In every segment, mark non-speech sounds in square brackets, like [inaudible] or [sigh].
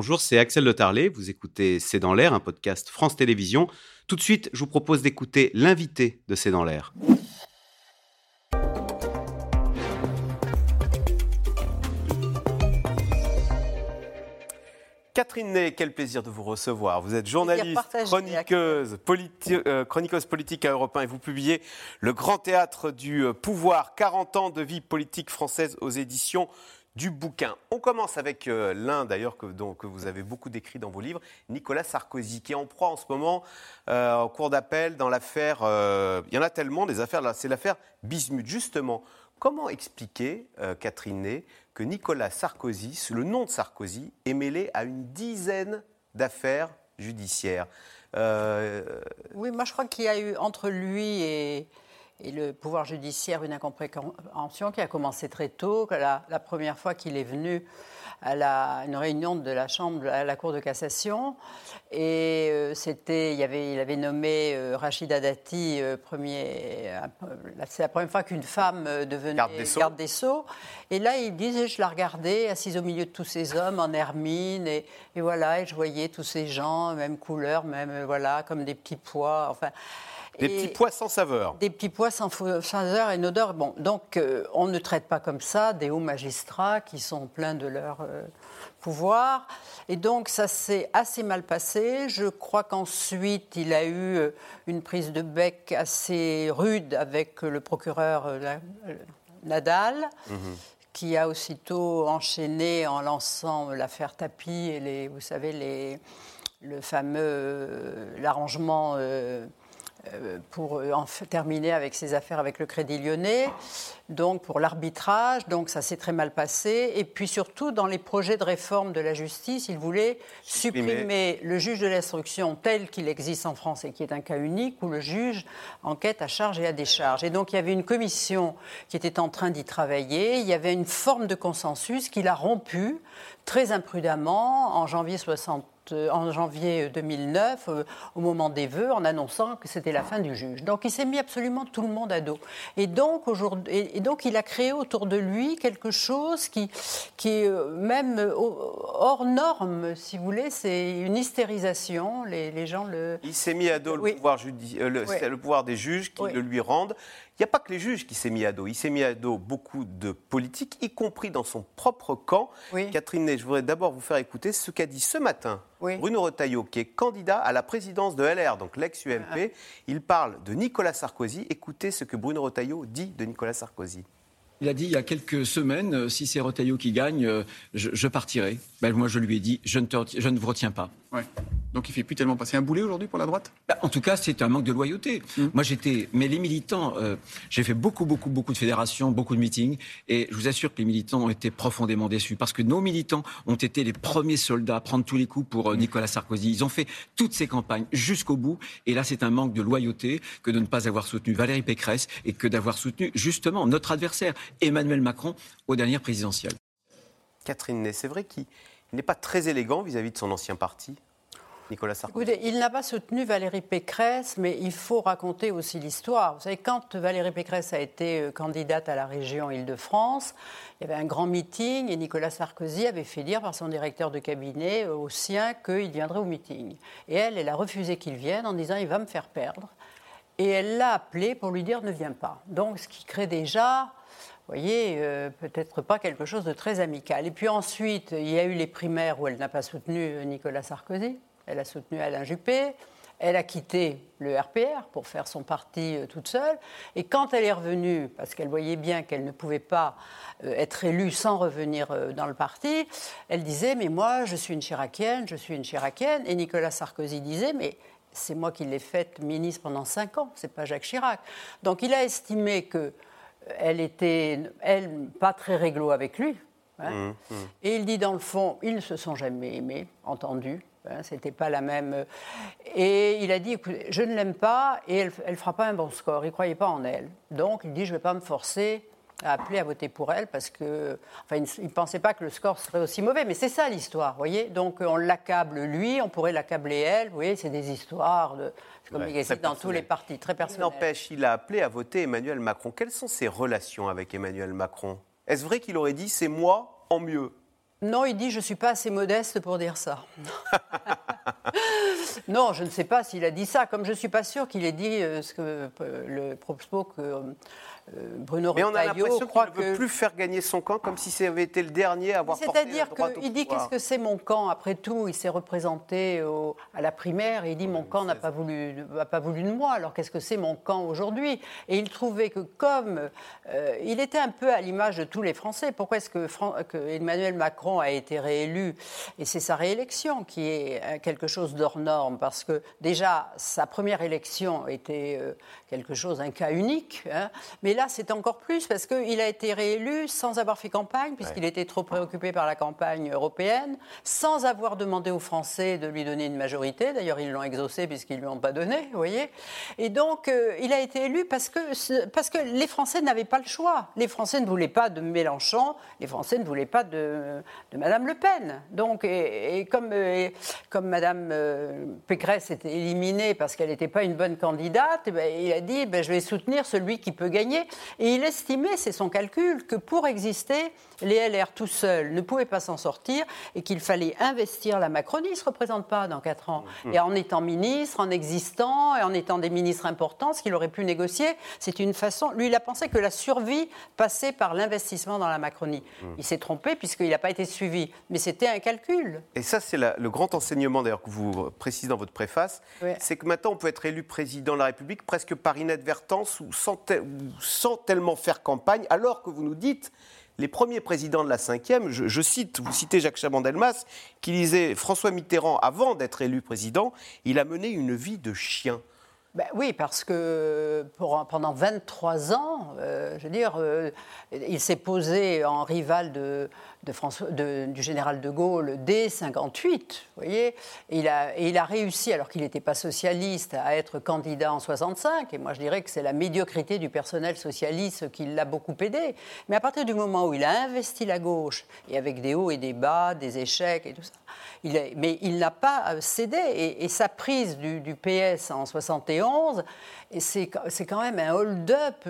bonjour, c'est Axel Le Tarlet. Vous écoutez C'est dans l'air, un podcast France Télévisions. Tout de suite, je vous propose d'écouter l'invité de C'est dans l'air. Catherine Ney, quel plaisir de vous recevoir. Vous êtes journaliste, chroniqueuse, euh, chroniqueuse politique à Europe 1 et vous publiez Le Grand Théâtre du euh, Pouvoir, 40 ans de vie politique française aux éditions On commence avec euh, l'un d'ailleurs que, vous avez beaucoup décrit dans vos livres, Nicolas Sarkozy, qui est en proie en ce moment au cours d'appel dans l'affaire. il y en a tellement des affaires, là, c'est l'affaire Bismuth. Justement, comment expliquer, Catherine Ney, que Nicolas Sarkozy, le nom de Sarkozy, est mêlé à une dizaine d'affaires judiciaires? Euh, oui, moi je crois qu'il y a eu entre lui et, le pouvoir judiciaire une incompréhension qui a commencé très tôt. La, la première fois qu'il est venu à une réunion de la Chambre à la Cour de cassation. Et euh, c'était, il, avait, il avait nommé euh, Rachida Dati euh, premier. c'est la première fois qu'une femme devenait garde des, Sceaux. Et là, il disait, je la regardais assise au milieu de tous ces hommes en hermine, et, et voilà, et je voyais tous ces gens, même couleur, même voilà, comme des petits pois. Enfin. Des petits pois sans saveur. Des petits pois sans saveur et une odeur. Bon, donc euh, on ne traite pas comme ça des hauts magistrats qui sont pleins de leur euh, pouvoir. Et donc ça s'est assez mal passé. Je crois qu'ensuite il a eu euh, une prise de bec assez rude avec le procureur Nadal. Mhm. qui a aussitôt enchaîné en lançant l'affaire Tapie et les, vous savez, les, le fameux l'arrangement euh, pour euh, en terminer avec ses affaires avec le Crédit Lyonnais, donc pour l'arbitrage, donc ça s'est très mal passé. Et puis surtout, dans les projets de réforme de la justice, il voulait supprimer, le juge de l'instruction tel qu'il existe en France et qui est un cas unique, où le juge enquête à charge et à décharge. Et donc il y avait une commission qui était en train d'y travailler, il y avait une forme de consensus qu'il a rompu très imprudemment en janvier 60 euh, en janvier 2009, euh, au moment des vœux, en annonçant que c'était la fin du juge. Donc il s'est mis absolument tout le monde à dos. Et donc, et donc il a créé autour de lui quelque chose qui, qui est euh, même hors norme, si vous voulez, c'est une hystérisation. Les, les, gens le. Il s'est mis à dos le, pouvoir le, pouvoir des juges qui le lui rendent. Il n'y a pas que les juges qui s'est mis à dos. Il s'est mis à dos beaucoup de politiques, y compris dans son propre camp. Catherine je voudrais d'abord vous faire écouter ce qu'a dit ce matin Bruno Retailleau, qui est candidat à la présidence de LR, donc l'ex-UMP. Ah. Il parle de Nicolas Sarkozy. Écoutez ce que Bruno Retailleau dit de Nicolas Sarkozy. Il a dit il y a quelques semaines, euh, si c'est Retailleau qui gagne, euh, je, partirai. Ben, moi, je lui ai dit, je ne, je ne vous retiens pas. Ouais. Donc il fait plus tellement passer un boulet aujourd'hui pour la droite? Bah, En tout cas, c'est un manque de loyauté. Mmh. Moi, j'étais. Mais les militants, euh, j'ai fait beaucoup, beaucoup, beaucoup de fédérations, beaucoup de meetings, et je vous assure que les militants ont été profondément déçus parce que nos militants ont été les premiers soldats à prendre tous les coups pour euh, Nicolas Sarkozy. Ils ont fait toutes ces campagnes jusqu'au bout, et là, c'est un manque de loyauté que de ne pas avoir soutenu Valérie Pécresse et que d'avoir soutenu justement notre adversaire Emmanuel Macron aux dernières présidentielles. Catherine Ney, c'est vrai qu'il n'est pas très élégant vis à -vis de son ancien parti Nicolas Sarkozy Il n'a pas soutenu Valérie Pécresse, mais il faut raconter aussi l'histoire. Vous savez, quand Valérie Pécresse a été euh, candidate à la région Île-de-France, il y avait un grand meeting et Nicolas Sarkozy avait fait dire par son directeur de cabinet euh, au sien qu'il viendrait au meeting. Et elle, elle a refusé qu'il vienne en disant il va me faire perdre. Et elle l'a appelé pour lui dire ne viens pas. Donc, ce qui crée déjà voyez, euh, peut-être pas quelque chose de très amical. Et puis ensuite, il y a eu les primaires où elle n'a pas soutenu Nicolas Sarkozy elle a soutenu Alain Juppé, elle a quitté le RPR pour faire son parti euh, toute seule. Et quand elle est revenue, parce qu'elle voyait bien qu'elle ne pouvait pas euh, être élue sans revenir euh, dans le parti, elle disait Mais moi, je suis une Chiracienne, je suis une Chiracienne. Et Nicolas Sarkozy disait Mais c'est moi qui l'ai faite ministre pendant cinq ans, c'est pas Jacques Chirac. Donc il a estimé que elle était, elle, pas très réglo avec lui. Hein. Mmh, mmh. Et il dit dans le fond, ils ne se sont jamais aimés, entendus. Hein, c'était pas la même. Et il a dit écoutez, je ne l'aime pas et elle ne fera pas un bon score. Il croyait pas en elle. Donc il dit je ne vais pas me forcer à appeler à voter pour elle parce que. Enfin, il ne pensait pas que le score serait aussi mauvais. Mais c'est ça l'histoire, vous voyez Donc on l'accable lui, on pourrait l'accabler elle. Vous voyez, c'est des histoires de. Comme ouais, dans tous les partis, très personnels. N'empêche, il a appelé à voter Emmanuel Macron. Quelles sont ses relations avec Emmanuel Macron? Est-ce vrai qu'il aurait dit c'est moi en mieux? Non, il dit je ne suis pas assez modeste pour dire ça. [laughs] non, je ne sais pas s'il a dit ça. Comme je ne suis pas sûr qu'il ait dit euh, ce que euh, le propos que euh, Bruno Mais on a l'impression qu'il ne veut plus faire gagner son camp, comme si avait été le dernier à avoir porté C'est-à-dire qu'il dit qu'est-ce que c'est mon camp Après tout, il s'est représenté à la primaire et il dit mon camp n'a pas voulu, pas voulu de moi. Alors qu'est-ce que c'est mon camp aujourd'hui Et il trouvait que comme euh, il était un peu à l'image de tous les Français, pourquoi est-ce que, que, Emmanuel Macron a été réélu Et c'est sa réélection qui est euh, quelque chose d'hors norme, parce que déjà sa première élection était quelque chose, un cas unique. Hein. Mais là, c'est encore plus parce qu'il a été réélu sans avoir fait campagne, puisqu'il était trop préoccupé par la campagne européenne, sans avoir demandé aux Français de lui donner une majorité. D'ailleurs, ils l'ont exaucé puisqu'ils ne lui ont pas donné, vous voyez. Et donc, euh, il a été élu parce que, parce que les Français n'avaient pas le choix. Les Français ne voulaient pas de Mélenchon, les Français ne voulaient pas de, de Madame Le Pen. Donc, et, comme, et, comme Madame euh, Pécresse était éliminée parce qu'elle n'était pas une bonne candidate, eh ben, il a dit ben, je vais soutenir celui qui peut gagner. Et il estimait, c'est son calcul, que pour exister, les LR tout seuls ne pouvaient pas s'en sortir et qu'il fallait investir la Macronie. Il ne se représente pas dans 4 ans. Mmh. Et en étant ministre, en existant et en étant des ministres importants, ce qu'il aurait pu négocier, c'est une façon. Lui, il a pensé que la survie passait par l'investissement dans la Macronie. Mmh. Il s'est trompé puisqu'il n'a pas été suivi. Mais c'était un calcul. Et ça, c'est le grand enseignement d'ailleurs que vous précisez dans votre préface. C'est que maintenant, on peut être élu président de la République presque par inadvertance ou sans, sans tellement faire campagne, alors que vous nous dites les premiers présidents de la cinquième, je, cite, vous citez Jacques Chaban-Delmas, qui disait François Mitterrand, avant d'être élu président, il a mené une vie de chien. Ben oui, parce que pour, pendant 23 ans, euh, je veux dire, euh, il s'est posé en rival du général de Gaulle dès 58, vous voyez, et il, a, réussi, alors qu'il n'était pas socialiste, à être candidat en 65. Et moi, je dirais que c'est la médiocrité du personnel socialiste qui l'a beaucoup aidé. Mais à partir du moment où il a investi la gauche, et avec des hauts et des bas, des échecs et tout ça, mais il n'a pas cédé. Et, sa prise du, PS en 71, c'est quand même un hold-up,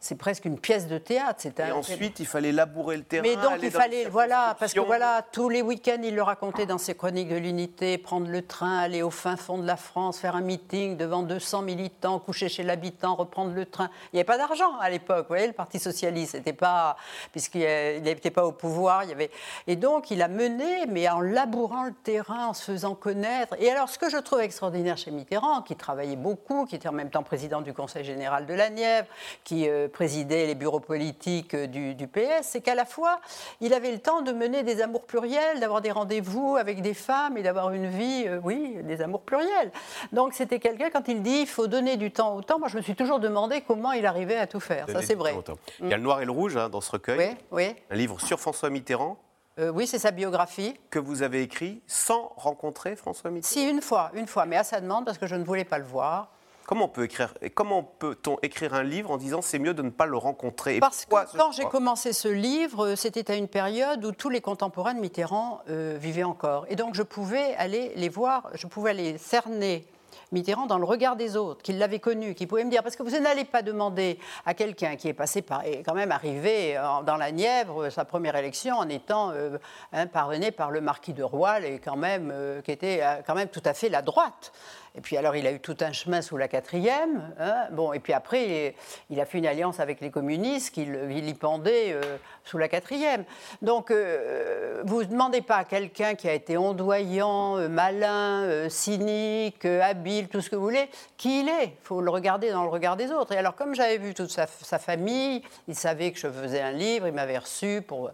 c'est presque une pièce de théâtre. Un, et ensuite, il fallait labourer le terrain. Mais donc, il fallait, voilà, parce que voilà, tous les week-ends, il le racontait dans ses chroniques de l'unité, prendre le train, aller au fin fond de la France, faire un meeting devant 200 militants, coucher chez l'habitant, reprendre le train. Il n'y avait pas d'argent à l'époque, vous voyez, le Parti Socialiste, n'était pas, puisqu'il n'était pas au pouvoir, il y avait... Et donc, il a mené, mais en labourant le terrain, en se faisant connaître. Et alors, ce que je trouve extraordinaire chez Mitterrand, qui travaillait beaucoup, qui était en même temps président du Conseil général de la Nièvre, qui euh, présidait les bureaux politiques euh, du, PS, c'est qu'à la fois, il avait le temps de mener des amours pluriels, d'avoir des rendez-vous avec des femmes et d'avoir une vie, euh, oui, des amours pluriels. Donc c'était quelqu'un, quand il dit il faut donner du temps au temps, moi je me suis toujours demandé comment il arrivait à tout faire. Ça c'est vrai. Il y a le noir et le rouge hein, dans ce recueil. Oui, oui. Un livre sur François Mitterrand. Euh, oui, c'est sa biographie. Que vous avez écrit sans rencontrer François Mitterrand Si, une fois, une fois, mais à sa demande parce que je ne voulais pas le voir. Comment, peut écrire, comment peut-on écrire un livre en disant c'est mieux de ne pas le rencontrer Parce que quand j'ai commencé ce livre, c'était à une période où tous les contemporains de Mitterrand euh, vivaient encore. Et donc je pouvais aller les voir, je pouvais aller cerner Mitterrand dans le regard des autres, qu'il l'avait connu, qui pouvait me dire, parce que vous n'allez pas demander à quelqu'un qui est passé par, et quand même arrivé dans la Nièvre, sa première élection, en étant euh, hein, par le marquis de Royle, et quand même, euh, qui était euh, quand même tout à fait la droite. Et puis alors, il a eu tout un chemin sous la quatrième. Hein. bon, et puis après, il, a fait une alliance avec les communistes qui y pendaient euh, sous la quatrième. Donc, euh, vous ne demandez pas à quelqu'un qui a été ondoyant, euh, malin, cynique, habile, tout ce que vous voulez, qui il est. Il faut le regarder dans le regard des autres. Et alors, comme j'avais vu toute sa famille, il savait que je faisais un livre, il m'avait reçu pour...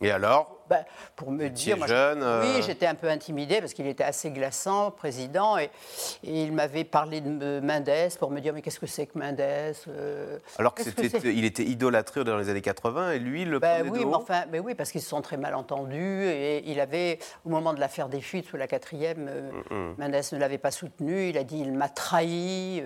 Et alors? Bah, pour me dire. Moi, jeune, Oui, euh, j'étais un peu intimidée parce qu'il était assez glaçant, président, et, il m'avait parlé de Mendes pour me dire mais qu'est-ce que c'est que Mendes euh, Alors qu'il était idolâtré dans les années 80 et lui le. Ben oui, mais enfin, mais oui, parce qu'ils se sont très mal entendus et il avait au moment de l'affaire des fuites sous la quatrième, euh, Mendes ne l'avait pas soutenu. Il a dit il m'a trahi.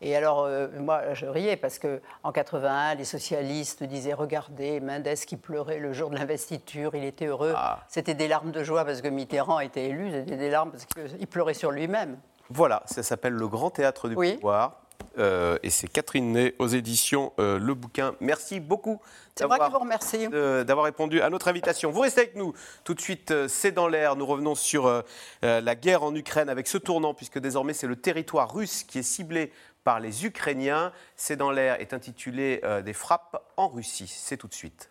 et alors moi je riais parce que en 81 les socialistes disaient regardez Mendes qui pleurait le jour de l'investiture, il était heureux. Ah. C'était des larmes de joie parce que Mitterrand était élu, c'était des larmes parce qu'il pleurait sur lui-même. Voilà, ça s'appelle le Grand Théâtre du Pouvoir. et c'est Catherine Ney aux éditions Le Bouquin. Merci beaucoup. Remercie. D'avoir répondu à notre invitation. Vous restez avec nous. Tout de suite, c'est dans l'air. Nous revenons sur la guerre en Ukraine avec ce tournant, puisque désormais c'est le territoire russe qui est ciblé par les Ukrainiens. C'est dans l'air est intitulé Des frappes en Russie. C'est tout de suite.